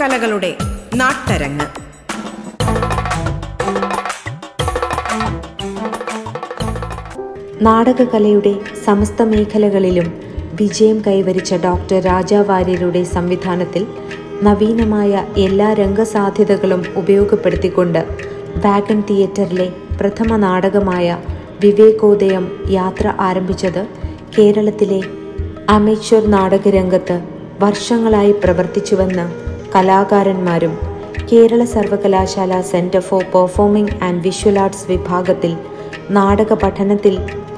കലകളുടെ നാട്ടരങ്ങ്. നാടകകലയുടെ സമസ്ത മേഖലകളിലും വിജയം കൈവരിച്ച ഡോക്ടർ രാജാ വാര്യരുടെ സംവിധാനത്തിൽ നവീനമായ എല്ലാ രംഗസാധ്യതകളും ഉപയോഗപ്പെടുത്തിക്കൊണ്ട് വാഗൺ തിയേറ്ററിലെ പ്രഥമ നാടകമായ വിവേകോദയം യാത്ര ആരംഭിച്ചത് കേരളത്തിലെ അമേച്വർ നാടകരംഗത്ത് വർഷങ്ങളായി പ്രവർത്തിച്ചുവെന്ന് കലാകാരന്മാരും കേരള സർവകലാശാല centre for performing and visual arts വിഭാഗത്തിൽ നാടക പഠനത്തിൽ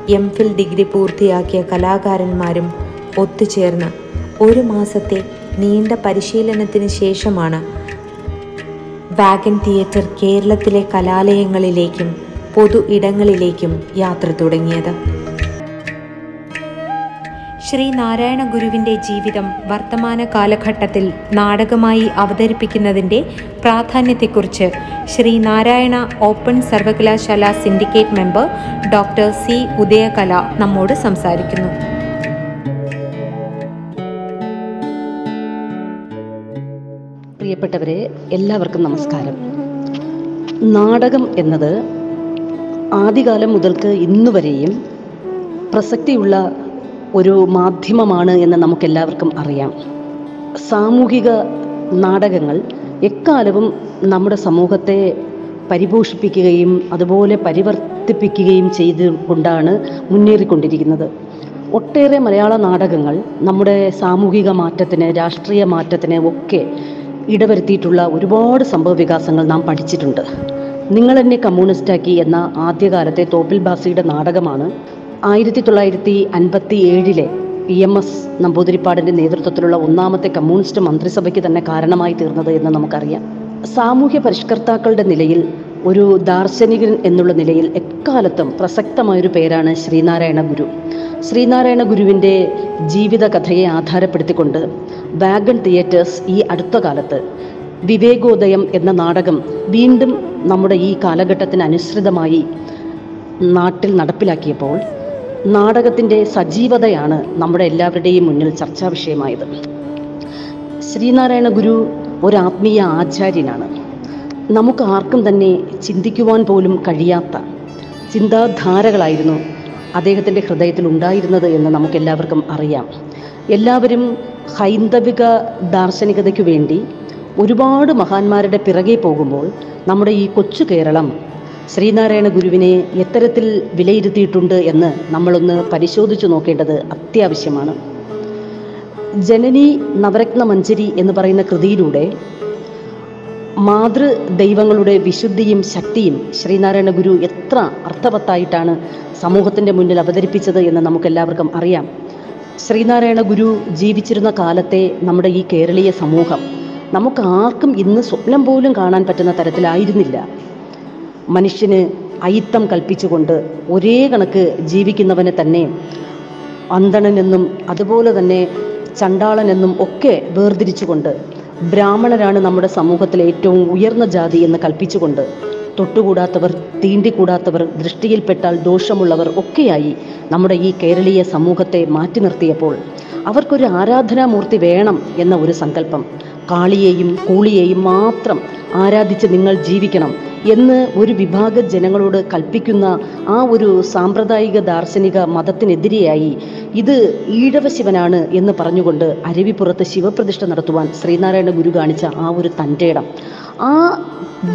എം ഫിൽ ഡിഗ്രി പൂർത്തിയാക്കിയ കലാകാരന്മാരും ഒത്തുചേർന്ന് ഒരു മാസത്തെ നീണ്ട പരിശീലനത്തിന് ശേഷമാണ് വാഗൻ തിയേറ്റർ കേരളത്തിലെ കലാലയങ്ങളിലേക്കും പൊതു ഇടങ്ങളിലേക്കും യാത്ര തുടങ്ങിയത്. ശ്രീനാരായണ ഗുരുവിന്റെ ജീവിതം വർത്തമാന കാലഘട്ടത്തിൽ നാടകമായി അവതരിപ്പിക്കുന്നതിന്റെ പ്രാധാന്യത്തെക്കുറിച്ച് ശ്രീനാരായണ ഓപ്പൺ സർവകലാശാല syndicate member doctor C Udayakala നമ്മോട് സംസാരിക്കുന്നു. പ്രിയപ്പെട്ടവരെ എല്ലാവർക്കും നമസ്കാരം. നാടകം എന്നത് ആദ്യകാലം മുതൽക്ക് ഇന്നുവരെയും പ്രസക്തിയുള്ള ഒരു മാധ്യമമാണ് എന്ന് നമുക്കെല്ലാവർക്കും അറിയാം. സാമൂഹിക നാടകങ്ങൾ എക്കാലവും നമ്മുടെ സമൂഹത്തെ പരിപോഷിപ്പിക്കുകയും അതുപോലെ പരിവർത്തിപ്പിക്കുകയും ചെയ്തുകൊണ്ടാണ് മുന്നേറിക്കൊണ്ടിരിക്കുന്നത്. ഒട്ടേറെ മലയാള നാടകങ്ങൾ നമ്മുടെ സാമൂഹിക മാറ്റത്തിന് രാഷ്ട്രീയ മാറ്റത്തിന് ഒക്കെ ഇടവരുത്തിയിട്ടുള്ള ഒരുപാട് സംഭവ വികാസങ്ങൾ നാം പഠിച്ചിട്ടുണ്ട്. നിങ്ങൾ എന്നെ കമ്മ്യൂണിസ്റ്റാക്കി എന്ന ആദ്യകാലത്തെ തോപ്പിൽ ബാസിയുടെ നാടകമാണ് ആയിരത്തി തൊള്ളായിരത്തി അൻപത്തി ഏഴിലെ ഇ എം എസ് നമ്പൂതിരിപ്പാടിന്റെ നേതൃത്വത്തിലുള്ള ഒന്നാമത്തെ കമ്മ്യൂണിസ്റ്റ് മന്ത്രിസഭയ്ക്ക് തന്നെ കാരണമായി തീർന്നത് എന്ന് നമുക്കറിയാം. സാമൂഹ്യ പരിഷ്കർത്താക്കളുടെ നിലയിൽ ഒരു ദാർശനികൻ എന്നുള്ള നിലയിൽ എക്കാലത്തും പ്രസക്തമായൊരു പേരാണ് ശ്രീനാരായണ ഗുരു. ശ്രീനാരായണ ഗുരുവിന്റെ ജീവിതകഥയെ ആധാരപ്പെടുത്തിക്കൊണ്ട് വാഗൺ തിയേറ്റേഴ്സ് ഈ അടുത്ത കാലത്ത് വിവേകോദയം എന്ന നാടകം വീണ്ടും നമ്മുടെ ഈ കാലഘട്ടത്തിന് അനുസൃതമായി നാട്ടിൽ നടപ്പിലാക്കിയപ്പോൾ നാടകത്തിന്റെ സജീവതയാണ് നമ്മുടെ എല്ലാവരുടെയും മുന്നിൽ ചർച്ചാ വിഷയമായത് ശ്രീനാരായണ ഗുരു ഒരു ആത്മീയ ആചാര്യനാണ്. നമുക്ക് ആർക്കും തന്നെ ചിന്തിക്കുവാൻ പോലും കഴിയാത്ത ചിന്താധാരകളായിരുന്നു അദ്ദേഹത്തിന്റെ ഹൃദയത്തിൽ ഉണ്ടായിരുന്നത് എന്ന് നമുക്കെല്ലാവർക്കും അറിയാം. എല്ലാവരും ഹൈന്ദവിക ദാർശനികതയ്ക്ക് വേണ്ടി ഒരുപാട് മഹാന്മാരുടെ പിറകെ പോകുമ്പോൾ നമ്മുടെ ഈ കൊച്ചു കേരളം ശ്രീനാരായണ ഗുരുവിനെ എത്തരത്തിൽ വിലയിരുത്തിയിട്ടുണ്ട് എന്ന് നമ്മളൊന്ന് പരിശോധിച്ചു നോക്കേണ്ടത് അത്യാവശ്യമാണ്. ജനനി നവരത്ന മഞ്ചരി എന്ന് പറയുന്ന കൃതിയിലൂടെ മാതൃദൈവങ്ങളുടെ വിശുദ്ധിയും ശക്തിയും ശ്രീനാരായണ ഗുരു എത്ര അർത്ഥവത്തായിട്ടാണ് സമൂഹത്തിന്റെ മുന്നിൽ അവതരിപ്പിച്ചത് എന്ന് നമുക്കെല്ലാവർക്കും അറിയാം. ശ്രീനാരായണ ഗുരു ജീവിച്ചിരുന്ന കാലത്തെ നമ്മുടെ ഈ കേരളീയ സമൂഹം നമുക്ക് ആർക്കും ഇന്ന് സ്വപ്നം പോലും കാണാൻ പറ്റുന്ന തരത്തിലായിരുന്നില്ല. മനുഷ്യന് അയിത്തം കൽപ്പിച്ചുകൊണ്ട് ഒരേ കണക്ക് ജീവിക്കുന്നവനെ തന്നെ അന്തണനെന്നും അതുപോലെ തന്നെ ചണ്ടാളനെന്നും ഒക്കെ വേർതിരിച്ചുകൊണ്ട് ബ്രാഹ്മണരാണ് നമ്മുടെ സമൂഹത്തിലെ ഏറ്റവും ഉയർന്ന ജാതി എന്ന് കൽപ്പിച്ചുകൊണ്ട് തൊട്ടുകൂടാത്തവർ തീണ്ടിക്കൂടാത്തവർ ദൃഷ്ടിയിൽപ്പെട്ടാൽ ദോഷമുള്ളവർ ഒക്കെയായി നമ്മുടെ ഈ കേരളീയ സമൂഹത്തെ മാറ്റി നിർത്തിയപ്പോൾ അവർക്കൊരു ആരാധനാമൂർത്തി വേണം എന്ന ഒരു സങ്കല്പം. കാളിയെയും കൂളിയെയും മാത്രം ആരാധിച്ച് നിങ്ങൾ ജീവിക്കണം എന്ന് ഒരു വിഭാഗ ജനങ്ങളോട് കൽപ്പിക്കുന്ന ആ ഒരു സാമ്പ്രദായിക ദാർശനിക മതത്തിനെതിരെയായി ഇത് ഈഴവ ശിവനാണ് എന്ന് പറഞ്ഞുകൊണ്ട് അരുവിപ്പുറത്ത് ശിവപ്രതിഷ്ഠ നടത്തുവാൻ ശ്രീനാരായണ ഗുരു കാണിച്ച ആ ഒരു തന്റെ ആ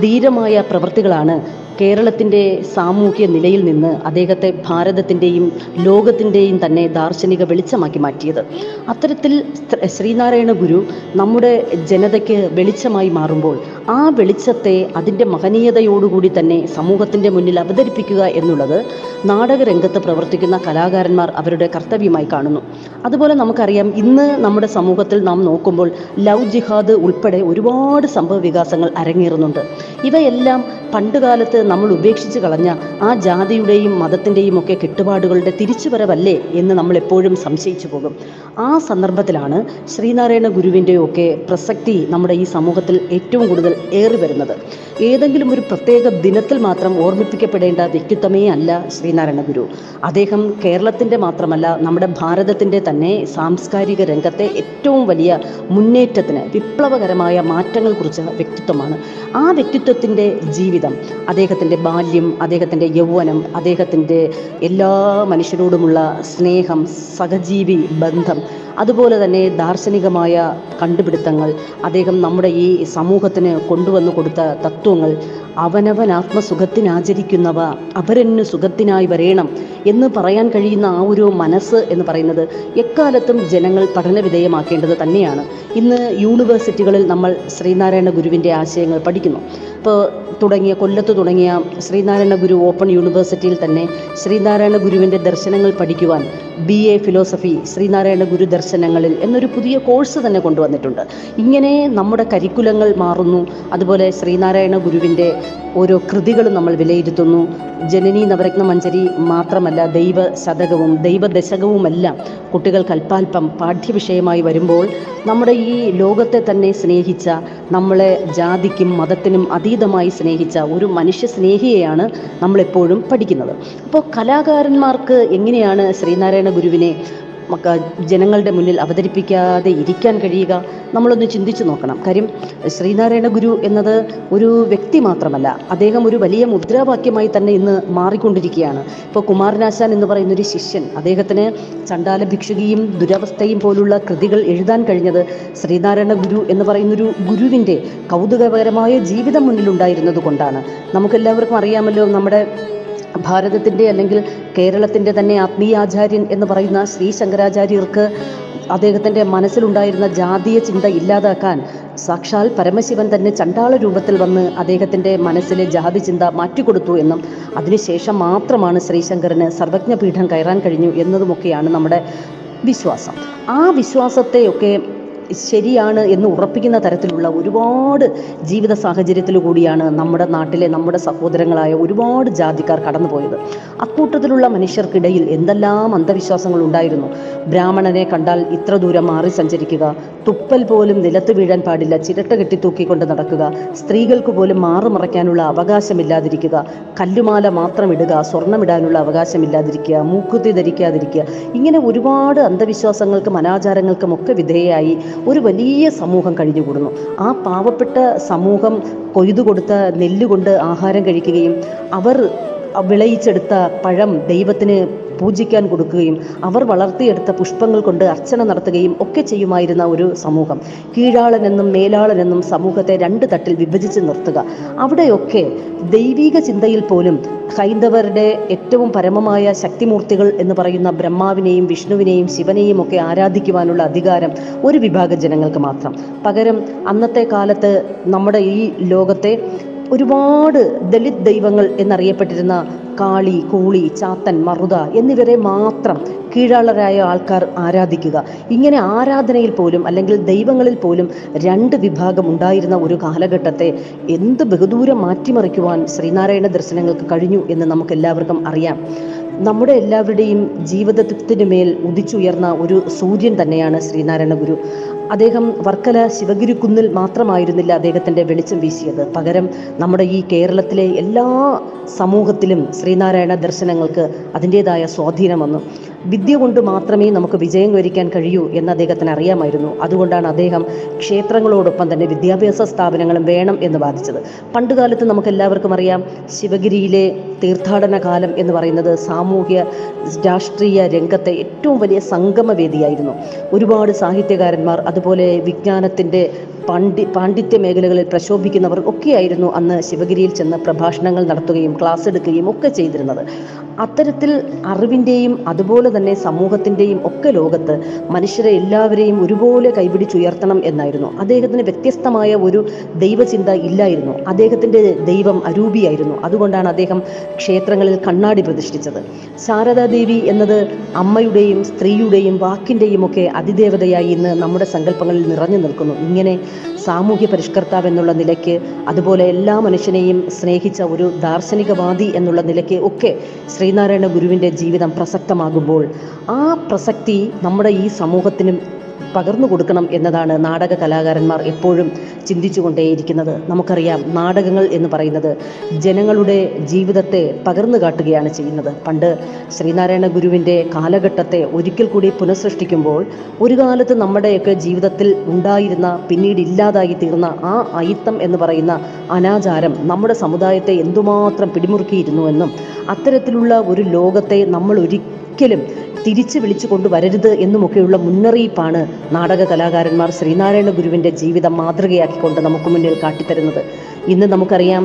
ധീരമായ പ്രവൃത്തികളാണ് കേരളത്തിന്റെ സാമൂഹ്യ നിലയിൽ നിന്ന് അദ്ദേഹത്തെ ഭാരതത്തിന്റെയും ലോകത്തിന്റെയും തന്നെ ദാർശനിക വെളിച്ചമാക്കി മാറ്റിയത്. അത്തരത്തിൽ ശ്ര- ശ്രീനാരായണ ഗുരു നമ്മുടെ ജനതയ്ക്ക് വെളിച്ചമായി മാറുമ്പോൾ ആ വെളിച്ചത്തെ അതിന്റെ മഹനീയതയോടുകൂടി തന്നെ സമൂഹത്തിന്റെ മുന്നിൽ അവതരിപ്പിക്കുക എന്നുള്ളത് നാടകരംഗത്ത് പ്രവർത്തിക്കുന്ന കലാകാരന്മാർ അവരുടെ കർത്തവ്യമായി കാണുന്നു. അതുപോലെ നമുക്കറിയാം ഇന്ന് നമ്മുടെ സമൂഹത്തിൽ നാം നോക്കുമ്പോൾ ലവ് ജിഹാദ് ഉൾപ്പെടെ ഒരുപാട് സംഭവ വികാസങ്ങൾ അരങ്ങേറുന്നുണ്ട്. ഇവയെല്ലാം പണ്ടുകാലത്ത് നമ്മൾ ഉപേക്ഷിച്ച് കളഞ്ഞ ആ ജാതിയുടെയും മതത്തിന്റെയും ഒക്കെ കെട്ടുപാടുകളുടെ തിരിച്ചുവരവല്ലേ എന്ന് നമ്മൾ എപ്പോഴും സംശയിച്ചു പോകും. ആ സന്ദർഭത്തിലാണ് ശ്രീനാരായണ ഗുരുവിന്റെ ഒക്കെ പ്രസക്തി നമ്മുടെ ഈ സമൂഹത്തിൽ ഏറ്റവും കൂടുതൽ ഏറി വരുന്നത്. ഏതെങ്കിലും ഒരു പ്രത്യേക ദിനത്തിൽ മാത്രം ഓർമ്മിപ്പിക്കപ്പെടേണ്ട വ്യക്തിത്വമേ അല്ല ശ്രീനാരായണ ഗുരു. അദ്ദേഹം കേരളത്തിന്റെ മാത്രമല്ല നമ്മുടെ ഭാരതത്തിന്റെ തന്നെ സാംസ്കാരിക രംഗത്തെ ഏറ്റവും വലിയ മുന്നേറ്റത്തിന് വിപ്ലവകരമായ മാറ്റങ്ങൾ കുറിച്ച വ്യക്തിത്വമാണ്. ആ വ്യക്തിത്വത്തിന്റെ ജീവിതം അദ്ദേഹത്തിന്റെ ബാല്യം അദ്ദേഹത്തിന്റെ യൗവനം അദ്ദേഹത്തിന്റെ എല്ലാ മനുഷ്യരോടുമുള്ള സ്നേഹം സഹജീവി ബന്ധം അതുപോലെ തന്നെ ദാർശനികമായ കണ്ടുപിടുത്തങ്ങൾ അദ്ദേഹം നമ്മുടെ ഈ സമൂഹത്തിന് കൊണ്ടുവന്നു കൊടുത്ത തത്വങ്ങൾ അവനവൻ ആത്മസുഖത്തിനാചരിക്കുന്നവ അപരന് സുഖത്തിനായി വരേണം എന്ന് പറയാൻ കഴിയുന്ന ആ ഒരു മനസ്സ് എന്ന് പറയുന്നത് എക്കാലത്തും ജനങ്ങൾ പഠനവിധേയമാക്കേണ്ടത് തന്നെയാണ്. ഇന്ന് യൂണിവേഴ്സിറ്റികളിൽ നമ്മൾ ശ്രീനാരായണ ഗുരുവിന്റെ ആശയങ്ങൾ പഠിക്കുന്നു. ഇപ്പോൾ തുടങ്ങിയ കൊല്ലത്ത് തുടങ്ങിയ ശ്രീനാരായണ ഗുരു ഓപ്പൺ യൂണിവേഴ്സിറ്റിയിൽ തന്നെ ശ്രീനാരായണ ഗുരുവിന്റെ ദർശനങ്ങൾ പഠിക്കുവാൻ B A philosophy Sreenarayana Guru ദർശനങ്ങളിൽ എന്നൊരു പുതിയ കോഴ്സ് തന്നെ കൊണ്ടുവന്നിട്ടുണ്ട്. ഇങ്ങനെ നമ്മുടെ കരിക്കുലങ്ങൾ മാറുന്നു. അതുപോലെ ശ്രീനാരായണ ഗുരുവിന്റെ ഓരോ കൃതികളും നമ്മൾ വിലയിരുത്തുന്നു. ജനനി നവരത്ന മഞ്ചരി മാത്രമല്ല ദൈവ ശതകവും ദൈവദശകവുമെല്ലാം കുട്ടികൾക്ക് കൽപ്പാൽപ്പം പാഠ്യവിഷയമായി വരുമ്പോൾ നമ്മുടെ ഈ ലോകത്തെ തന്നെ സ്നേഹിച്ച നമ്മളെ ജാതിക്കും മതത്തിനും അതീതമായി സ്നേഹിച്ച ഒരു മനുഷ്യ സ്നേഹിയെയാണ് നമ്മളെപ്പോഴും പഠിക്കുന്നത്. അപ്പോൾ കലാകാരന്മാർക്ക് എങ്ങനെയാണ് ശ്രീനാരായണ ഗുരുവിനെ ജനങ്ങളുടെ മുന്നിൽ അവതരിപ്പിക്കാതെ ഇരിക്കാൻ കഴിയുക നമ്മളൊന്ന് ചിന്തിച്ചു നോക്കണം. കാര്യം ശ്രീനാരായണ ഗുരു എന്നത് ഒരു വ്യക്തി മാത്രമല്ല അദ്ദേഹം ഒരു വലിയ മുദ്രാവാക്യമായി തന്നെ ഇന്ന് മാറിക്കൊണ്ടിരിക്കുകയാണ്. ഇപ്പോൾ കുമാരനാശാൻ എന്ന് പറയുന്ന ഒരു ശിഷ്യൻ അദ്ദേഹത്തിന് ചണ്ടാല ഭിക്ഷുകിയും ദുരവസ്ഥയും പോലുള്ള കൃതികൾ എഴുതാൻ കഴിഞ്ഞത് ശ്രീനാരായണ ഗുരു എന്ന് പറയുന്നൊരു ഗുരുവിന്റെ കൗതുകപരമായ ജീവിതം മുന്നിലുണ്ടായിരുന്നത് കൊണ്ടാണ്. നമുക്കെല്ലാവർക്കും അറിയാമല്ലോ നമ്മുടെ ഭാരതത്തിന്റെ അല്ലെങ്കിൽ കേരളത്തിന്റെ തന്നെ ആത്മീയാചാര്യൻ എന്ന് പറയുന്ന ശ്രീ ശങ്കരാചാര്യർക്ക് അദ്ദേഹത്തിന്റെ മനസ്സിലുണ്ടായിരുന്ന ജാതീയ ചിന്ത ഇല്ലാതാക്കാൻ സാക്ഷാൽ പരമശിവൻ തന്നെ ചണ്ടാള രൂപത്തിൽ വന്ന് അദ്ദേഹത്തിന്റെ മനസ്സിലെ ജാതി ചിന്ത മാറ്റിക്കൊടുത്തു എന്നും അതിനുശേഷം മാത്രമാണ് ശ്രീശങ്കരന് സർവജ്ഞപീഠം കയറാൻ കഴിഞ്ഞു എന്നതുമൊക്കെയാണ് നമ്മുടെ വിശ്വാസം. ആ വിശ്വാസത്തെയൊക്കെ ശരിയാണ് എന്ന് ഉറപ്പിക്കുന്ന തരത്തിലുള്ള ഒരുപാട് ജീവിത സാഹചര്യത്തിൽ കൂടിയാണ് നമ്മുടെ നാട്ടിലെ നമ്മുടെ സഹോദരങ്ങളായ ഒരുപാട് ജാതിക്കാർ കടന്നുപോയത്. അക്കൂട്ടത്തിലുള്ള മനുഷ്യർക്കിടയിൽ എന്തെല്ലാം അന്ധവിശ്വാസങ്ങൾ ഉണ്ടായിരുന്നു? ബ്രാഹ്മണനെ കണ്ടാൽ ഇത്ര ദൂരം മാറി സഞ്ചരിക്കുക തുപ്പൽ പോലും നിലത്ത് വീഴാൻ പാടില്ല ചിരട്ട കെട്ടി തൂക്കിക്കൊണ്ട് നടക്കുക സ്ത്രീകൾക്ക് പോലും മാറുമറയ്ക്കാനുള്ള അവകാശമില്ലാതിരിക്കുക കല്ലുമാല മാത്രം ഇടുക സ്വർണമിടാനുള്ള അവകാശമില്ലാതിരിക്കുക മൂക്കുത്തി ധരിക്കാതിരിക്കുക ഇങ്ങനെ ഒരുപാട് അന്ധവിശ്വാസങ്ങൾക്കും അനാചാരങ്ങൾക്കും ഒക്കെ വിധേയമായി ഒരു വലിയ സമൂഹം കഴിഞ്ഞുകൂടുന്നു. ആ പാവപ്പെട്ട സമൂഹം കൊയ്തു കൊടുത്ത നെല്ലുകൊണ്ട് ആഹാരം കഴിക്കുകയും അവർ വിളയിച്ചെടുത്ത പഴം ദൈവത്തിന് പൂജിക്കാൻ കൊടുക്കുകയും അവർ വളർത്തിയെടുത്ത പുഷ്പങ്ങൾ കൊണ്ട് അർച്ചന നടത്തുകയും ഒക്കെ ചെയ്യുമായിരുന്ന ഒരു സമൂഹം. കീഴാളനെന്നും മേലാളനെന്നും സമൂഹത്തെ രണ്ട് തട്ടിൽ വിഭജിച്ച് നിർത്തുക. അവിടെയൊക്കെ ദൈവിക ചിന്തയിൽ പോലും ഹൈന്ദവരുടെ ഏറ്റവും പരമമായ ശക്തിമൂർത്തികൾ എന്ന് പറയുന്ന ബ്രഹ്മാവിനെയും വിഷ്ണുവിനെയും ശിവനെയും ഒക്കെ ആരാധിക്കുവാനുള്ള അധികാരം ഒരു വിഭാഗം ജനങ്ങൾക്ക് മാത്രം. പകരം അന്നത്തെ കാലത്ത് നമ്മുടെ ഈ ലോകത്തെ ഒരുപാട് ദളിത് ദൈവങ്ങൾ എന്നറിയപ്പെട്ടിരുന്ന കാളി കൂളി ചാത്തൻ മറുത എന്നിവരെ മാത്രം കീഴാളരായ ആൾക്കാർ ആരാധിക്കുക. ഇങ്ങനെ ആരാധനയിൽ പോലും അല്ലെങ്കിൽ ദൈവങ്ങളിൽ പോലും രണ്ട് വിഭാഗം ഉണ്ടായിരുന്ന ഒരു കാലഘട്ടത്തെ എന്ത് ബഹുദൂരം മാറ്റിമറിക്കുവാൻ ശ്രീനാരായണ ദർശനങ്ങൾക്ക് കഴിഞ്ഞു എന്ന് നമുക്ക് എല്ലാവർക്കും അറിയാം. നമ്മുടെ എല്ലാവരുടെയും ജീവിതത്തിന് മേൽ ഉദിച്ചുയർന്ന ഒരു സൂര്യൻ തന്നെയാണ് ശ്രീനാരായണ ഗുരു. അദ്ദേഹം വർക്കല ശിവഗിരിക്കുന്നിൽ മാത്രമായിരുന്നില്ല അദ്ദേഹത്തിന്റെ വെളിച്ചം വീശിയത്. പകരം നമ്മുടെ ഈ കേരളത്തിലെ എല്ലാ സമൂഹത്തിലും ശ്രീനാരായണ ദർശനങ്ങൾക്ക് അതിന്റേതായ സ്വാധീനം വന്നു. വിദ്യ കൊണ്ട് മാത്രമേ നമുക്ക് വിജയം കൈവരിക്കാൻ കഴിയൂ എന്ന് അദ്ദേഹത്തിന് അറിയാമായിരുന്നു. അതുകൊണ്ടാണ് അദ്ദേഹം ക്ഷേത്രങ്ങളോടൊപ്പം തന്നെ വിദ്യാഭ്യാസ സ്ഥാപനങ്ങളും വേണം എന്ന് വാദിച്ചത്. പണ്ടുകാലത്ത് നമുക്ക് എല്ലാവർക്കും അറിയാം ശിവഗിരിയിലെ തീർത്ഥാടന കാലം എന്ന് പറയുന്നത് സാമൂഹ്യ രാഷ്ട്രീയ രംഗത്തെ ഏറ്റവും വലിയ സംഗമവേദിയായിരുന്നു. ഒരുപാട് സാഹിത്യകാരന്മാർ അതുപോലെ വിജ്ഞാനത്തിന്റെ പാണ്ഡി പാണ്ഡിത്യ മേഖലകളിൽ പ്രശോഭിക്കുന്നവർ ഒക്കെയായിരുന്നു അന്ന് ശിവഗിരിയിൽ ചെന്ന് പ്രഭാഷണങ്ങൾ നടത്തുകയും ക്ലാസ് എടുക്കുകയും ഒക്കെ ചെയ്തിരുന്നത്. അത്തരത്തിൽ അറിവിന്റെയും അതുപോലെ തന്നെ സമൂഹത്തിന്റെയും ഒക്കെ ലോകത്ത് മനുഷ്യരെ എല്ലാവരെയും ഒരുപോലെ കൈപിടിച്ചുയർത്തണം എന്നായിരുന്നു. അദ്ദേഹത്തിന് വ്യത്യസ്തമായ ഒരു ദൈവചിന്ത ഇല്ലായിരുന്നു. അദ്ദേഹത്തിന്റെ ദൈവം അരൂപിയായിരുന്നു. അതുകൊണ്ടാണ് അദ്ദേഹം ക്ഷേത്രങ്ങളിൽ കണ്ണാടി പ്രതിഷ്ഠിച്ചത്. ശാരദാദേവി എന്നത് അമ്മയുടെയും സ്ത്രീയുടെയും വാക്കിന്റെയും ഒക്കെ അതിദേവതയായി ഇന്ന് നമ്മുടെ സങ്കല്പങ്ങളിൽ നിറഞ്ഞു നിൽക്കുന്നു. ഇങ്ങനെ സാമൂഹ്യ പരിഷ്കർത്താവ് എന്നുള്ള നിലയ്ക്ക് അതുപോലെ എല്ലാ മനുഷ്യനെയും സ്നേഹിച്ച ഒരു ദാർശനികവാദി എന്നുള്ള നിലയ്ക്ക് ഒക്കെ ശ്രീനാരായണ ഗുരുവിന്റെ ജീവിതം പ്രസക്തമാകുമ്പോൾ ആ പ്രസക്തി നമ്മുടെ ഈ സമൂഹത്തിനും പകർന്നു കൊടുക്കണം എന്നതാണ് നാടക കലാകാരന്മാർ എപ്പോഴും ചിന്തിച്ചുകൊണ്ടേയിരിക്കുന്നത്. നമുക്കറിയാം നാടകങ്ങൾ എന്ന് പറയുന്നത് ജനങ്ങളുടെ ജീവിതത്തെ പകർന്നു കാട്ടുകയാണ് ചെയ്യുന്നത്. പണ്ട് ശ്രീനാരായണ ഗുരുവിന്റെ കാലഘട്ടത്തെ ഒരിക്കൽ കൂടി പുനഃസൃഷ്ടിക്കുമ്പോൾ ഒരു കാലത്ത് നമ്മുടെയൊക്കെ ജീവിതത്തിൽ ഉണ്ടായിരുന്ന പിന്നീട് ഇല്ലാതായി തീർന്ന ആ അയിത്തം എന്ന് പറയുന്ന അനാചാരം നമ്മുടെ സമുദായത്തെ എന്തുമാത്രം പിടിമുറുക്കിയിരുന്നുവെന്നും അത്തരത്തിലുള്ള ഒരു ലോകത്തെ നമ്മൾ ഒരിക്കലും തിരിച്ചു വിളിച്ചു കൊണ്ടുവരരുത് എന്നുമൊക്കെയുള്ള മുന്നറിയിപ്പാണ് നാടക കലാകാരന്മാർ ശ്രീനാരായണ ഗുരുവിന്റെ ജീവിതം മാതൃകയാക്കിക്കൊണ്ട് നമുക്ക് മുന്നിൽ കാട്ടിത്തരുന്നത്. ഇന്ന് നമുക്കറിയാം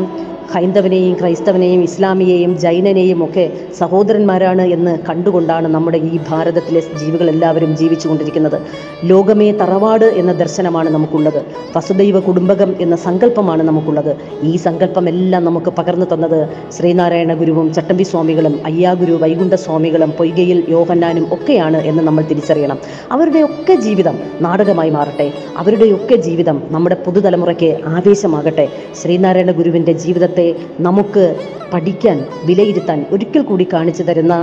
ഹൈന്ദവനെയും ക്രൈസ്തവനെയും ഇസ്ലാമിയെയും ജൈനനെയും ഒക്കെ സഹോദരന്മാരാണ് എന്ന് കണ്ടുകൊണ്ടാണ് നമ്മുടെ ഈ ഭാരതത്തിലെ ജീവികളെല്ലാവരും ജീവിച്ചുകൊണ്ടിരിക്കുന്നത്. ലോകമേ തറവാട് എന്ന ദർശനമാണ് നമുക്കുള്ളത്. വസുദൈവ കുടുംബകം എന്ന സങ്കല്പമാണ് നമുക്കുള്ളത്. ഈ സങ്കല്പമെല്ലാം നമുക്ക് പകർന്നു തന്നത് ശ്രീനാരായണ ഗുരുവും ചട്ടമ്പി സ്വാമികളും അയ്യാഗുരു വൈകുണ്ഠ സ്വാമികളും പൊയ്കയിൽ യോഹന്നാനും ഒക്കെയാണ് എന്ന് നമ്മൾ തിരിച്ചറിയണം. അവരുടെയൊക്കെ ജീവിതം നാടകമായി മാറട്ടെ. അവരുടെയൊക്കെ ജീവിതം നമ്മുടെ പുതുതലമുറയ്ക്ക് ആവേശമാകട്ടെ. ശ്രീനാരായണ ഗുരുവിന്റെ ജീവിതത്തെ നമുക്ക് പഠിക്കാൻ വിലയിരുത്താൻ ഒരിക്കൽ കൂടി കാണിച്ചു തരുന്ന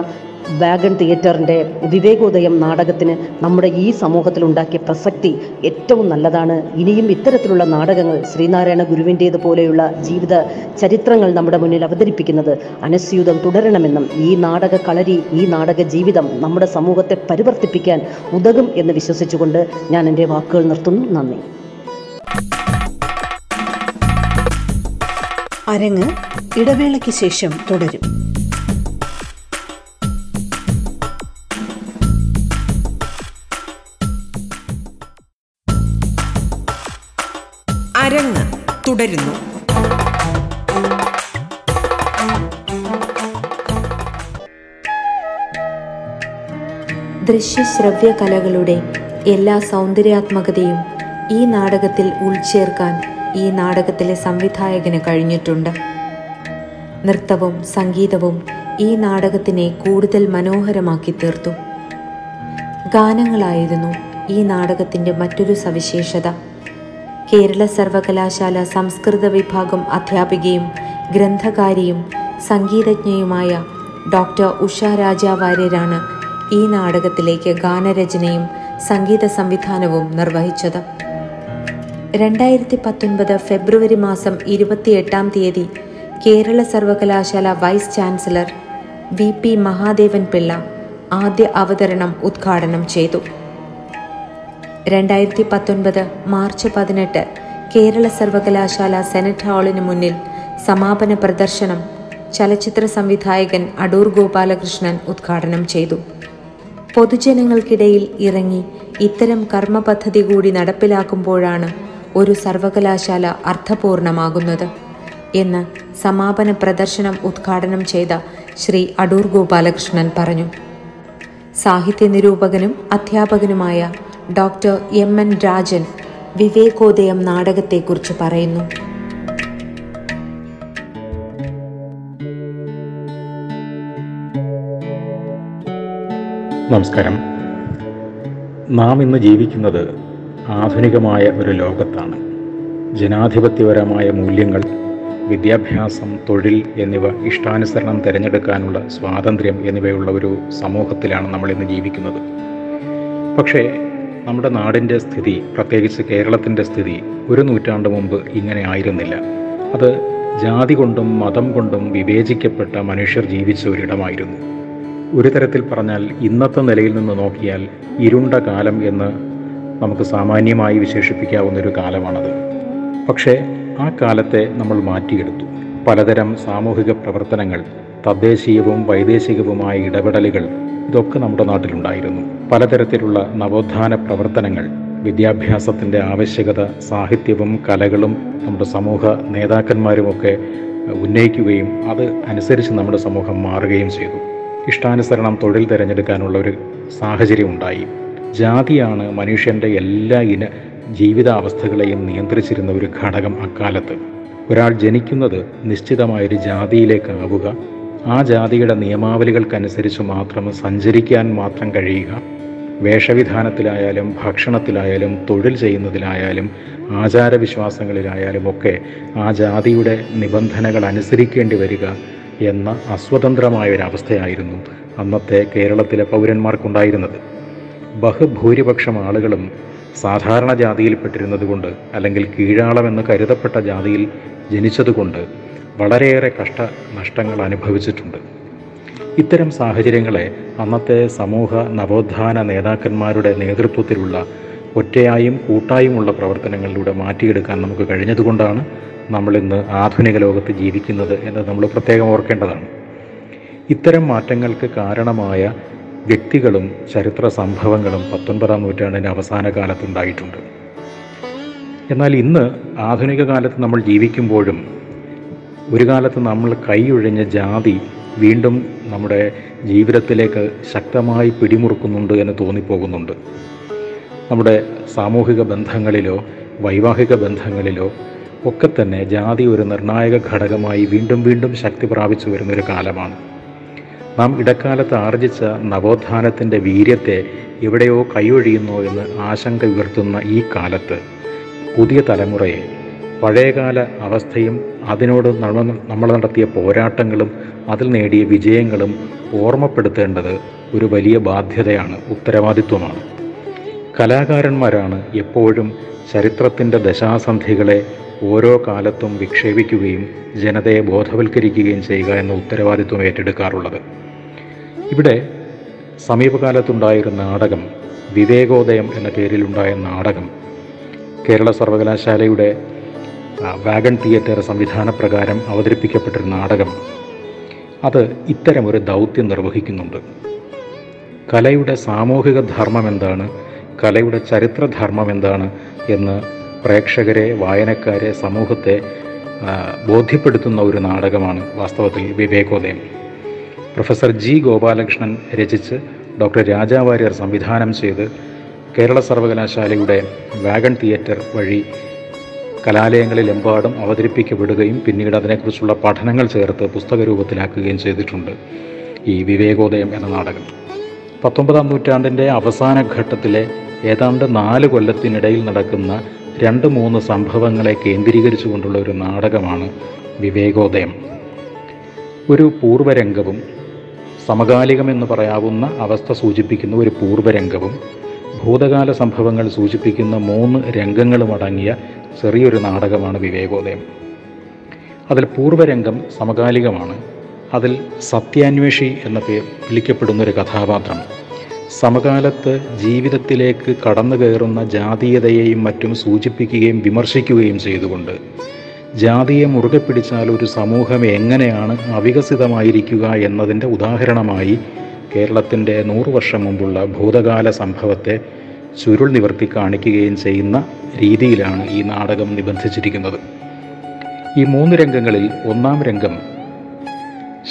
വാഗൺ തിയേറ്ററിന്റെ വിവേകോദയം നാടകത്തിന് നമ്മുടെ ഈ സമൂഹത്തിൽ ഉണ്ടാക്കിയ പ്രസക്തി ഏറ്റവും നല്ലതാണ്. ഇനിയും ഇത്തരത്തിലുള്ള നാടകങ്ങൾ ശ്രീനാരായണ ഗുരുവിന്റേത് പോലെയുള്ള ജീവിത ചരിത്രങ്ങൾ നമ്മുടെ മുന്നിൽ അവതരിപ്പിക്കുന്നത് അനസ്യൂതം തുടരണമെന്നും ഈ നാടക കളരി ഈ നാടക ജീവിതം നമ്മുടെ സമൂഹത്തെ പരിവർത്തിപ്പിക്കാൻ ഉതകും എന്ന് വിശ്വസിച്ചുകൊണ്ട് ഞാൻ എന്റെ വാക്കുകൾ നിർത്തുന്നു. നന്ദി. അരങ്ങ് ഇടവേളയ്ക്ക് ശേഷം തുടരും. അരങ്ങ് തുടരുന്നു. ദൃശ്യശ്രവ്യ കലകളുടെ എല്ലാ സൗന്ദര്യാത്മകതയും ഈ നാടകത്തിൽ ഉൾച്ചേർക്കാൻ ഈ നാടകത്തിലെ സംവിധായകന് കഴിഞ്ഞിട്ടുണ്ട്. നൃത്തവും സംഗീതവും ഈ നാടകത്തിനെ കൂടുതൽ മനോഹരമാക്കി തീർത്തു. ഗാനങ്ങളായിരുന്നു ഈ നാടകത്തിന്റെ മറ്റൊരു സവിശേഷത. കേരള സർവകലാശാല സംസ്കൃത വിഭാഗം അധ്യാപികയും ഗ്രന്ഥകാരിയും സംഗീതജ്ഞയുമായ ഡോക്ടർ ഉഷ രാജാവാര്യരാണ് ഈ നാടകത്തിലേക്ക് ഗാനരചനയും സംഗീത സംവിധാനവും നിർവഹിച്ചത്. രണ്ടായിരത്തി പത്തൊൻപത് ഫെബ്രുവരി മാസം ഇരുപത്തിയെട്ടാം തീയതി കേരള സർവകലാശാല vice chancellor V P Mahadevan Pillai ആദ്യ അവതരണം ഉദ്ഘാടനം ചെയ്തു. രണ്ടായിരത്തി പത്തൊൻപത് മാർച്ച് പതിനെട്ട് കേരള സർവകലാശാല സെനറ്റ് ഹാളിന് മുന്നിൽ സമാപന പ്രദർശനം ചലച്ചിത്ര സംവിധായകൻ അടൂർ ഗോപാലകൃഷ്ണൻ ഉദ്ഘാടനം ചെയ്തു. പൊതുജനങ്ങൾക്കിടയിൽ ഇറങ്ങി ഇത്തരം കർമ്മ പദ്ധതി കൂടി നടപ്പിലാക്കുമ്പോഴാണ് ഒരു സർവകലാശാല അർത്ഥപൂർണമാകുന്നത് എന്ന് സമാപന പ്രദർശനം ഉദ്ഘാടനം ചെയ്ത ശ്രീ അടൂർ ഗോപാലകൃഷ്ണൻ പറഞ്ഞു. സാഹിത്യ നിരൂപകനും അധ്യാപകനുമായ doctor M N Rajan Vivekodayam നാടകത്തെക്കുറിച്ച് പറയുന്നു. നമസ്കാരം. നാം ഇന്ന് ജീവിക്കുന്നത് ആധുനികമായ ഒരു ലോകത്താണ്. ജനാധിപത്യപരമായ മൂല്യങ്ങൾ വിദ്യാഭ്യാസം തൊഴിൽ എന്നിവ ഇഷ്ടാനുസരണം തിരഞ്ഞെടുക്കാനുള്ള സ്വാതന്ത്ര്യം എന്നിവയുള്ള ഒരു സമൂഹത്തിലാണ് നമ്മൾ ഇന്ന് ജീവിക്കുന്നത്. പക്ഷേ നമ്മുടെ നാടിന്റെ സ്ഥിതി പ്രത്യേകിച്ച് കേരളത്തിന്റെ സ്ഥിതി ഒരു നൂറ്റാണ്ട് മുമ്പ് ഇങ്ങനെ ആയിരുന്നില്ല. അത് ജാതി കൊണ്ടും മതം കൊണ്ടും വിവേചിക്കപ്പെട്ട മനുഷ്യർ ജീവിച്ച ഒരിടമായിരുന്നു. ഒരു തരത്തിൽ പറഞ്ഞാൽ ഇന്നത്തെ നിലയിൽ നിന്ന് നോക്കിയാൽ ഇരുണ്ട കാലം എന്ന് നമുക്ക് സാമാന്യമായി വിശേഷിപ്പിക്കാവുന്ന ഒരു കാലമാണത്. പക്ഷേ ആ കാലത്തെ നമ്മൾ മാറ്റിയെടുത്തു. പലതരം സാമൂഹിക പ്രവർത്തനങ്ങൾ തദ്ദേശീയവും വൈദേശികവുമായ ഇടപെടലുകൾ ഇതൊക്കെ നമ്മുടെ നാട്ടിലുണ്ടായിരുന്നു. പലതരത്തിലുള്ള നവോത്ഥാന പ്രവർത്തനങ്ങൾ വിദ്യാഭ്യാസത്തിന്റെ ആവശ്യകത സാഹിത്യവും കലകളും നമ്മുടെ സമൂഹ നേതാക്കന്മാരുമൊക്കെ ഉന്നയിക്കുകയും അത് അനുസരിച്ച് നമ്മുടെ സമൂഹം മാറുകയും ചെയ്തു. ഇഷ്ടാനുസരണം തൊഴിൽ തിരഞ്ഞെടുക്കാനുള്ള ഒരു സാഹചര്യം ഉണ്ടായി ജാതിയാണ് മനുഷ്യന്റെ എല്ലാ ഇന ജീവിതാവസ്ഥകളെയും നിയന്ത്രിച്ചിരുന്ന ഒരു ഘടകം അക്കാലത്ത്. ഒരാൾ ജനിക്കുന്നത് നിശ്ചിതമായൊരു ജാതിയിലേക്കാവുക ആ ജാതിയുടെ നിയമാവലികൾക്കനുസരിച്ച് മാത്രം സഞ്ചരിക്കാൻ മാത്രം കഴിയുക വേഷവിധാനത്തിലായാലും ഭക്ഷണത്തിലായാലും തൊഴിൽ ചെയ്യുന്നതിലായാലും ആചാരവിശ്വാസങ്ങളിലായാലും ഒക്കെ ആ ജാതിയുടെ നിബന്ധനകൾ അനുസരിക്കേണ്ടി വരിക എന്ന അസ്വതന്ത്രമായ ഒരവസ്ഥയായിരുന്നു അന്നത്തെ കേരളത്തിലെ പൗരന്മാർക്കുണ്ടായിരുന്നത്. ബഹുഭൂരിപക്ഷം ആളുകളും സാധാരണ ജാതിയിൽപ്പെട്ടിരുന്നതുകൊണ്ട് അല്ലെങ്കിൽ കീഴാളമെന്ന് കരുതപ്പെട്ട ജാതിയിൽ ജനിച്ചതുകൊണ്ട് വളരെയേറെ കഷ്ട നഷ്ടങ്ങൾ അനുഭവിച്ചിട്ടുണ്ട്. ഇത്തരം സാഹചര്യങ്ങളെ അന്നത്തെ സമൂഹ നവോത്ഥാന നേതാക്കന്മാരുടെ നേതൃത്വത്തിലുള്ള ഒറ്റയായും കൂട്ടായുമുള്ള പ്രവർത്തനങ്ങളിലൂടെ മാറ്റിയെടുക്കാൻ നമുക്ക് കഴിഞ്ഞതുകൊണ്ടാണ് നമ്മളിന്ന് ആധുനിക ലോകത്ത് ജീവിക്കുന്നത് എന്ന് നമ്മൾ പ്രത്യേകം ഓർക്കേണ്ടതാണ്. ഇത്തരം മാറ്റങ്ങൾക്ക് കാരണമായ വ്യക്തികളും ചരിത്ര സംഭവങ്ങളും പത്തൊൻപതാം നൂറ്റാണ്ടിന്റെ അവസാന കാലത്തുണ്ടായിട്ടുണ്ട്. എന്നാൽ ഇന്ന് ആധുനിക കാലത്ത് നമ്മൾ ജീവിക്കുമ്പോഴും ഒരു കാലത്ത് നമ്മൾ കൈയൊഴിഞ്ഞ ജാതി വീണ്ടും നമ്മുടെ ജീവിതത്തിലേക്ക് ശക്തമായി പിടിമുറുക്കുന്നുണ്ട് എന്ന് തോന്നിപ്പോകുന്നുണ്ട്. നമ്മുടെ സാമൂഹിക ബന്ധങ്ങളിലോ വൈവാഹിക ബന്ധങ്ങളിലോ ഒക്കെ തന്നെ ജാതി ഒരു നിർണായക ഘടകമായി വീണ്ടും വീണ്ടും ശക്തി പ്രാപിച്ചു വരുന്നൊരു കാലമാണ്. നാം ഇടക്കാലത്ത് ആർജിച്ച നവോത്ഥാനത്തിന്റെ വീര്യത്തെ എവിടെയോ കൈയൊഴിയുന്നോ എന്ന് ആശങ്ക ഉയർത്തുന്ന ഈ കാലത്ത് പുതിയ തലമുറയെ പഴയകാല അവസ്ഥയും അതിനോട് നമ്മൾ നടത്തിയ പോരാട്ടങ്ങളും അതിൽ നേടിയ വിജയങ്ങളും ഓർമ്മപ്പെടുത്തേണ്ടത് ഒരു വലിയ ബാധ്യതയാണ് ഉത്തരവാദിത്വമാണ്. കലാകാരന്മാരാണ് എപ്പോഴും ചരിത്രത്തിന്റെ ദശാസന്ധികളെ ഓരോ കാലത്തും വിക്ഷേപിക്കുകയും ജനതയെ ബോധവൽക്കരിക്കുകയും ചെയ്യുക എന്ന ഉത്തരവാദിത്വം ഏറ്റെടുക്കാറുള്ളത്. ഇവിടെ സമീപകാലത്തുണ്ടായൊരു നാടകം വിവേകോദയം എന്ന പേരിലുണ്ടായ നാടകം കേരള സർവകലാശാലയുടെ വാഗൺ തിയേറ്റർ സംവിധാനപ്രകാരം അവതരിപ്പിക്കപ്പെട്ടൊരു നാടകം. അത് ഇത്തരമൊരു ദൗത്യം നിർവഹിക്കുന്നുണ്ട്. കലയുടെ സാമൂഹിക ധർമ്മം എന്താണ് കലയുടെ ചരിത്രധർമ്മം എന്താണ് എന്ന് പ്രേക്ഷകരെ വായനക്കാരെ സമൂഹത്തെ ബോധ്യപ്പെടുത്തുന്ന ഒരു നാടകമാണ് വാസ്തവത്തിൽ വിവേകോദയം. പ്രൊഫസർ ജി ഗോപാലകൃഷ്ണൻ രചിച്ച് ഡോക്ടർ രാജാവാര്യർ സംവിധാനം ചെയ്ത് കേരള സർവകലാശാലയുടെ വാഗൺ തിയേറ്റർ വഴി കലാലയങ്ങളിലെമ്പാടും അവതരിപ്പിക്കപ്പെടുകയും പിന്നീട് അതിനെക്കുറിച്ചുള്ള പഠനങ്ങൾ ചേർത്ത് പുസ്തക രൂപത്തിലാക്കുകയും ചെയ്തിട്ടുണ്ട് ഈ വിവേകോദയം എന്ന നാടകം. പത്തൊമ്പതാം നൂറ്റാണ്ടിന്റെ അവസാന ഘട്ടത്തിലെ ഏതാണ്ട് നാല് കൊല്ലത്തിനിടയിൽ നടക്കുന്ന രണ്ട് മൂന്ന് സംഭവങ്ങളെ കേന്ദ്രീകരിച്ചുകൊണ്ടുള്ള ഒരു നാടകമാണ് വിവേകോദയം. ഒരു പൂർവരംഗവും സമകാലികമെന്ന് പറയാവുന്ന അവസ്ഥ സൂചിപ്പിക്കുന്ന ഒരു പൂർവരംഗവും ഭൂതകാല സംഭവങ്ങൾ സൂചിപ്പിക്കുന്ന മൂന്ന് രംഗങ്ങളും അടങ്ങിയ ചെറിയൊരു നാടകമാണ് വിവേകോദയം. അതിൽ പൂർവരംഗം സമകാലികമാണ് അതിൽ സത്യാന്വേഷി എന്ന പേർ വിളിക്കപ്പെടുന്നൊരു കഥാപാത്രം. സമകാലത്ത് ജീവിതത്തിലേക്ക് കടന്നു കയറുന്ന ജാതീയതയെയും മറ്റും സൂചിപ്പിക്കുകയും വിമർശിക്കുകയും ചെയ്തുകൊണ്ട് ജാതിയെ മുറുകെ പിടിച്ചാൽ ഒരു സമൂഹം എങ്ങനെയാണ് അവികസിതമായിരിക്കുക എന്നതിന്റെ ഉദാഹരണമായി കേരളത്തിന്റെ നൂറു വർഷം മുമ്പുള്ള ഭൂതകാല സംഭവത്തെ ചുരുൾ നിവർത്തി കാണിക്കുകയും ചെയ്യുന്ന രീതിയിലാണ് ഈ നാടകം നിബന്ധിച്ചിരിക്കുന്നത്. ഈ മൂന്ന് രംഗങ്ങളിൽ ഒന്നാം രംഗം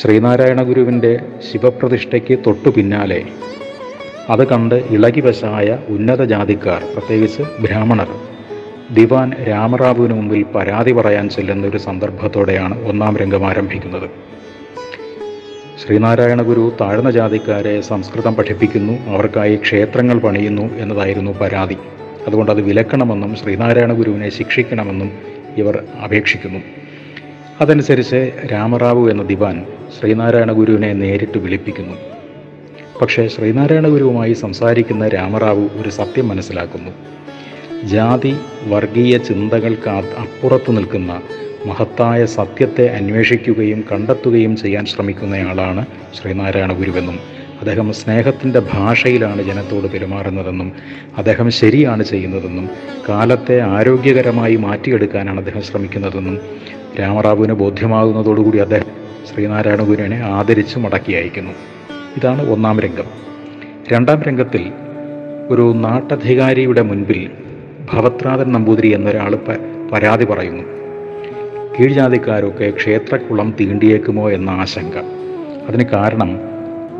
ശ്രീനാരായണ ഗുരുവിന്റെ ശിവപ്രതിഷ്ഠയ്ക്ക് തൊട്ടു പിന്നാലെ അത് കണ്ട് ഇളകിവശായ ഉന്നത ജാതിക്കാർ പ്രത്യേകിച്ച് ബ്രാഹ്മണർ ദിവാൻ രാമറാവുവിന് മുമ്പിൽ പരാതി പറയാൻ ചെല്ലുന്ന ഒരു സന്ദർഭത്തോടെയാണ് ഒന്നാം രംഗം ആരംഭിക്കുന്നത്. ശ്രീനാരായണ ഗുരു താഴ്ന്ന ജാതിക്കാരെ സംസ്കൃതം പഠിപ്പിക്കുന്നു അവർക്കായി ക്ഷേത്രങ്ങൾ പണിയുന്നു എന്നതായിരുന്നു പരാതി. അതുകൊണ്ട് അത് വിലക്കണമെന്നും ശ്രീനാരായണ ഗുരുവിനെ ശിക്ഷിക്കണമെന്നും ഇവർ അപേക്ഷിക്കുന്നു. അതനുസരിച്ച് രാമറാവു എന്ന ദിവാൻ ശ്രീനാരായണ ഗുരുവിനെ നേരിട്ട് വിളിപ്പിക്കുന്നു. പക്ഷേ ശ്രീനാരായണ ഗുരുവുമായി സംസാരിക്കുന്ന രാമറാവു ഒരു സത്യം മനസ്സിലാക്കുന്നു. ജാതി വർഗീയ ചിന്തകൾക്ക് അപ്പുറത്ത് നിൽക്കുന്ന മഹത്തായ സത്യത്തെ അന്വേഷിക്കുകയും കണ്ടെത്തുകയും ചെയ്യാൻ ശ്രമിക്കുന്നയാളാണ് ശ്രീനാരായണ ഗുരുവെന്നും അദ്ദേഹം സ്നേഹത്തിന്റെ ഭാഷയിലാണ് ജനത്തോട് പെരുമാറുന്നതെന്നും അദ്ദേഹം ശരിയാണ് ചെയ്യുന്നതെന്നും കാലത്തെ ആരോഗ്യകരമായി മാറ്റിയെടുക്കാനാണ് അദ്ദേഹം ശ്രമിക്കുന്നതെന്നും രാമറാവുവിന് ബോധ്യമാകുന്നതോടുകൂടി അദ്ദേഹം ശ്രീനാരായണ ഗുരുവിനെ ആദരിച്ച് മടക്കി അയക്കുന്നു. ഇതാണ് ഒന്നാം രംഗം. രണ്ടാം രംഗത്തിൽ ഒരു നാട്ടധികാരിയുടെ മുൻപിൽ ഭവത്രാതൻ നമ്പൂതിരി എന്നൊരാൾ പരാതി പറയുന്നു. കീഴ്ജാതിക്കാരൊക്കെ ക്ഷേത്രക്കുളം തീണ്ടിയേക്കുമോ എന്ന ആശങ്ക. അതിന് കാരണം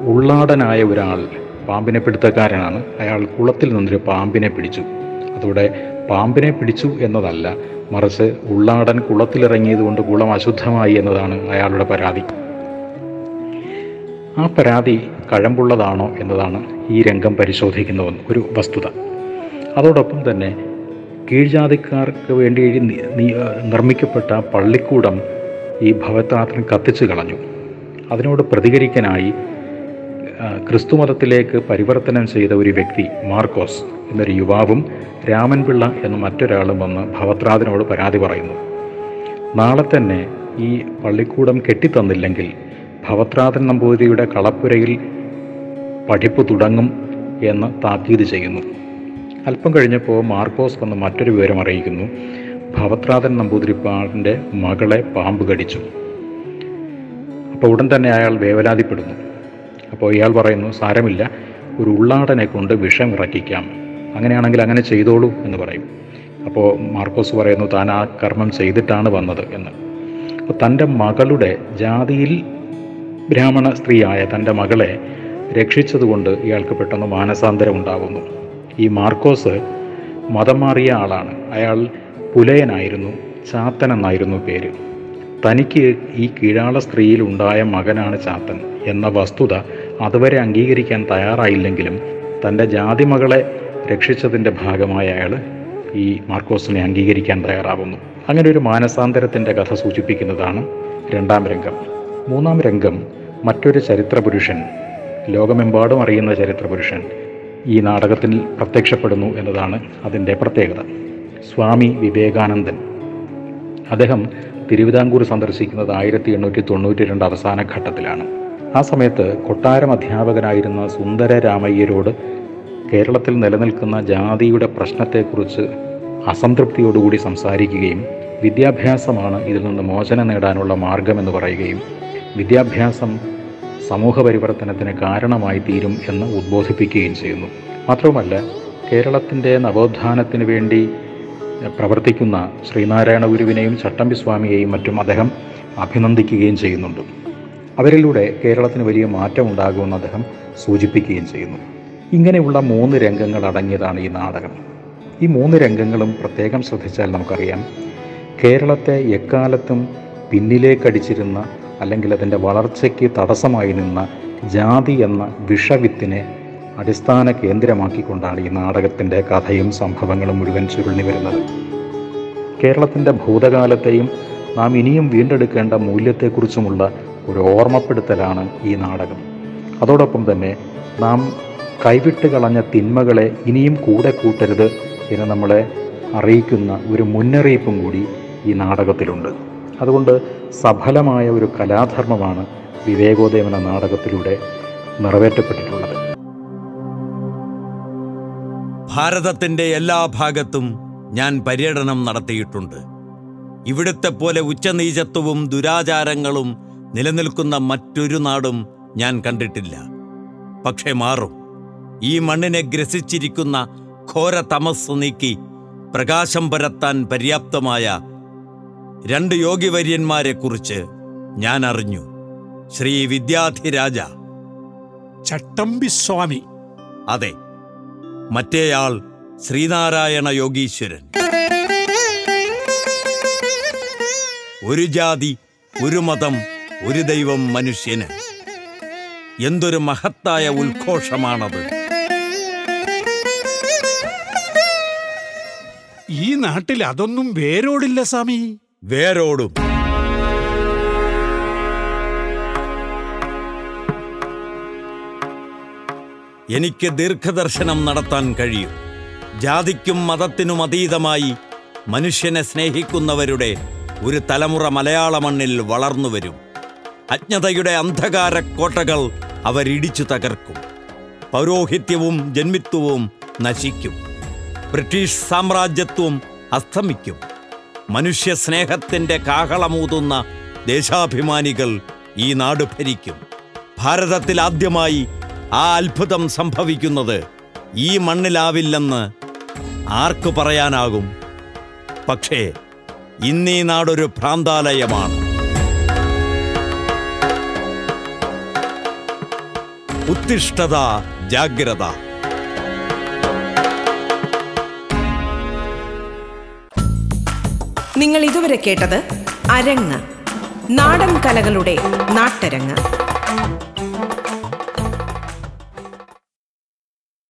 ഉള്ളാടനായ ഒരാൾ പാമ്പിനെ പിടുത്തക്കാരനാണ്. അയാൾ കുളത്തിൽ നിന്നൊരു പാമ്പിനെ പിടിച്ചു. അതോടെ പാമ്പിനെ പിടിച്ചു എന്നതല്ല മറിച്ച് ഉള്ളാടൻ കുളത്തിലിറങ്ങിയത് കൊണ്ട് കുളം അശുദ്ധമായി എന്നതാണ് അയാളുടെ പരാതി. ആ പരാതി കഴമ്പുള്ളതാണോ എന്നതാണ് ഈ രംഗം പരിശോധിക്കുന്ന ഒരു വസ്തുത. അതോടൊപ്പം തന്നെ കീഴ്ജാതിക്കാർക്ക് വേണ്ടി നിർമ്മിക്കപ്പെട്ട പള്ളിക്കൂടം ഈ ഭവത്താത്രം കത്തിച്ചു കളഞ്ഞു. അതിനോട് പ്രതികരിക്കാനായി ക്രിസ്തുമതത്തിലേക്ക് പരിവർത്തനം ചെയ്ത ഒരു വ്യക്തി മാർക്കോസ് എന്നൊരു യുവാവും രാമൻപിള്ള എന്ന മറ്റൊരാളും വന്ന് ഭവത്രാദിനോട് പരാതി പറയുന്നു. നാളെ തന്നെ ഈ പള്ളിക്കൂടം കെട്ടിത്തന്നില്ലെങ്കിൽ ഭവത്രാതൻ നമ്പൂതിരിയുടെ കളപ്പുരയിൽ പഠിപ്പ് തുടങ്ങും എന്ന് താക്കീത് ചെയ്യുന്നു. അല്പം കഴിഞ്ഞപ്പോൾ മാർക്കോസ് വന്ന് മറ്റൊരു വിവരം അറിയിക്കുന്നു. ഭവത്രാതൻ നമ്പൂതിരിപ്പാടിന്റെ മകളെ പാമ്പ് കടിച്ചു. അപ്പോൾ ഉടൻ തന്നെ അയാൾ വേവലാതിപ്പെടുന്നു. അപ്പോൾ ഇയാൾ പറയുന്നു സാരമില്ല ഒരു ഉള്ളാടനെ കൊണ്ട് വിഷം ഇറക്കിക്കാം. അങ്ങനെയാണെങ്കിൽ അങ്ങനെ ചെയ്തോളൂ എന്ന് പറയും. അപ്പോൾ മാർക്കോസ് പറയുന്നു താൻ ആ കർമ്മം ചെയ്തിട്ടാണ് വന്നത് എന്ന്. അപ്പോൾ തന്റെ മകളുടെ ജാതിയിൽ ബ്രാഹ്മണ സ്ത്രീയായ തന്റെ മകളെ രക്ഷിച്ചതുകൊണ്ട് ഇയാൾക്ക് പെട്ടെന്ന് മാനസാന്തരം ഉണ്ടാകുന്നു ഈ മാർക്കോസ് മതം മാറിയ ആളാണ്. അയാൾ പുലയനായിരുന്നു ചാത്തൻ എന്നായിരുന്നു പേര്. തനിക്ക് ഈ കീഴാള സ്ത്രീയിൽ ഉണ്ടായ മകനാണ് ചാത്തൻ എന്ന വസ്തുത അതുവരെ അംഗീകരിക്കാൻ തയ്യാറായില്ലെങ്കിലും തന്റെ ജാതി മകളെ രക്ഷിച്ചതിന്റെ ഭാഗമായ അയാൾ ഈ മാർക്കോസിനെ അംഗീകരിക്കാൻ തയ്യാറാവുന്നു. അങ്ങനെ ഒരു മാനസാന്തരത്തിന്റെ കഥ സൂചിപ്പിക്കുന്നതാണ് രണ്ടാം രംഗം. മൂന്നാം രംഗം മറ്റൊരു ചരിത്രപുരുഷൻ. ലോകമെമ്പാടും അറിയുന്ന ചരിത്രപുരുഷൻ ഈ നാടകത്തിൽ പ്രത്യക്ഷപ്പെടുന്നു എന്നതാണ് അതിന്റെ പ്രത്യേകത. സ്വാമി വിവേകാനന്ദൻ. അദ്ദേഹം തിരുവിതാംകൂർ സന്ദർശിക്കുന്നത് ആയിരത്തി എണ്ണൂറ്റി തൊണ്ണൂറ്റി രണ്ട് അവസാന ഘട്ടത്തിലാണ്. ആ സമയത്ത് കൊട്ടാരം അധ്യാപകനായിരുന്ന സുന്ദര രാമയ്യരോട് കേരളത്തിൽ നിലനിൽക്കുന്ന ജാതിയുടെ പ്രശ്നത്തെക്കുറിച്ച് അസംതൃപ്തിയോടുകൂടി സംസാരിക്കുകയും വിദ്യാഭ്യാസമാണ് ഇതിൽ നിന്ന് മോചനം നേടാനുള്ള മാർഗമെന്ന് പറയുകയും വിദ്യാഭ്യാസം സമൂഹ പരിവർത്തനത്തിന് കാരണമായി തീരും എന്ന് ഉദ്ബോധിപ്പിക്കുകയും ചെയ്യുന്നു. മാത്രവുമല്ല കേരളത്തിന്റെ നവോത്ഥാനത്തിന് വേണ്ടി പ്രവർത്തിക്കുന്ന ശ്രീനാരായണ ഗുരുവിനെയും ചട്ടമ്പി സ്വാമിയെയും മറ്റും അദ്ദേഹം അഭിനന്ദിക്കുകയും ചെയ്യുന്നുണ്ട്. അവരിലൂടെ കേരളത്തിന് വലിയ മാറ്റം ഉണ്ടാകുമെന്ന് അദ്ദേഹം സൂചിപ്പിക്കുകയും ചെയ്യുന്നു. ഇങ്ങനെയുള്ള മൂന്ന് രംഗങ്ങൾ അടങ്ങിയതാണ് ഈ നാടകം. ഈ മൂന്ന് രംഗങ്ങളും പ്രത്യേകം ശ്രദ്ധിച്ചാൽ നമുക്കറിയാം കേരളത്തെ എക്കാലത്തും പിന്നിലേക്കടിച്ചിരുന്ന അല്ലെങ്കിൽ അതിന്റെ വളർച്ചയ്ക്ക് തടസ്സമായി നിന്ന ജാതി എന്ന വിഷവിത്തിനെ അടിസ്ഥാന കേന്ദ്രമാക്കിക്കൊണ്ടാണ് ഈ നാടകത്തിന്റെ കഥയും സംഭവങ്ങളും മുഴുവൻ ചുരുളി വരുന്നത്. കേരളത്തിന്റെ ഭൂതകാലത്തെയും നാം ഇനിയും വീണ്ടെടുക്കേണ്ട മൂല്യത്തെക്കുറിച്ചുമുള്ള ഒരു ഓർമ്മപ്പെടുത്തലാണ് ഈ നാടകം. അതോടൊപ്പം തന്നെ നാം കൈവിട്ട് കളഞ്ഞ തിന്മകളെ ഇനിയും കൂടെ കൂട്ടരുത് എന്ന് നമ്മളെ അറിയിക്കുന്ന ഒരു മുന്നറിയിപ്പും കൂടി ഈ നാടകത്തിലുണ്ട്. അതുകൊണ്ട് സഫലമായ ഒരു കലാധർമ്മമാണ് വിവേകോദയം എന്ന നാടകത്തിലൂടെ നിറവേറ്റപ്പെട്ടിട്ടുള്ളത്. ഭാരതത്തിന്റെ എല്ലാ ഭാഗത്തും ഞാൻ പര്യടനം നടത്തിയിട്ടുണ്ട്. ഇവിടുത്തെ പോലെ ഉച്ചനീചത്വവും ദുരാചാരങ്ങളും നിലനിൽക്കുന്ന മറ്റൊരു നാടും ഞാൻ കണ്ടിട്ടില്ല. പക്ഷേ മാറും. ഈ മണ്ണിനെ ഗ്രസിച്ചിരിക്കുന്ന ഘോര തമസ് നീക്കി പ്രകാശം പരത്താൻ പര്യാപ്തമായ രണ്ട് യോഗിവര്യന്മാരെക്കുറിച്ച് ഞാൻ അറിഞ്ഞു ശ്രീ വിദ്യാധിരാജ. ചട്ടമ്പിസ്വാമി. അതെ. മറ്റേയാൾ ശ്രീനാരായണ യോഗീശ്വരൻ. ഒരു ജാതി ഒരു മതം ഒരു ദൈവം മനുഷ്യന്. എന്തൊരു മഹത്തായ ഉദ്ഘോഷമാണത് ഈ നാട്ടിൽ അതൊന്നും വേരോടില്ല സ്വാമി. വേരോടും. എനിക്ക് ദീർഘദർശനം നടത്താൻ കഴിയും. ജാതിക്കും മതത്തിനും അതീതമായി മനുഷ്യനെ സ്നേഹിക്കുന്നവരുടെ ഒരു തലമുറ മലയാള മണ്ണിൽ വളർന്നുവരും അജ്ഞതയുടെ അന്ധകാര കോട്ടകൾ അവരിടിച്ചു തകർക്കും. പൗരോഹിത്യവും ജന്മിത്വവും നശിക്കും. ബ്രിട്ടീഷ് സാമ്രാജ്യത്വം അസ്തമിക്കും. മനുഷ്യ സ്നേഹത്തിന്റെ കാഹളമൂതുന്ന ദേശാഭിമാനികൾ ഈ നാട് ഭരിക്കും. ഭാരതത്തിൽ ആദ്യമായി ആ അത്ഭുതം സംഭവിക്കുന്നത് ഈ മണ്ണിലാവില്ലെന്ന് ആർക്ക് പറയാനാകും? പക്ഷേ ഇന്നീ നാടൊരു ഭ്രാന്താലയമാണ്. ഉത്തിഷ്ഠത ജാഗ്രത. നിങ്ങൾ ഇതുവരെ കേട്ടത് അരങ്ങ്. നാടൻ കലകളുടെ നാട്ടരങ്ങ്.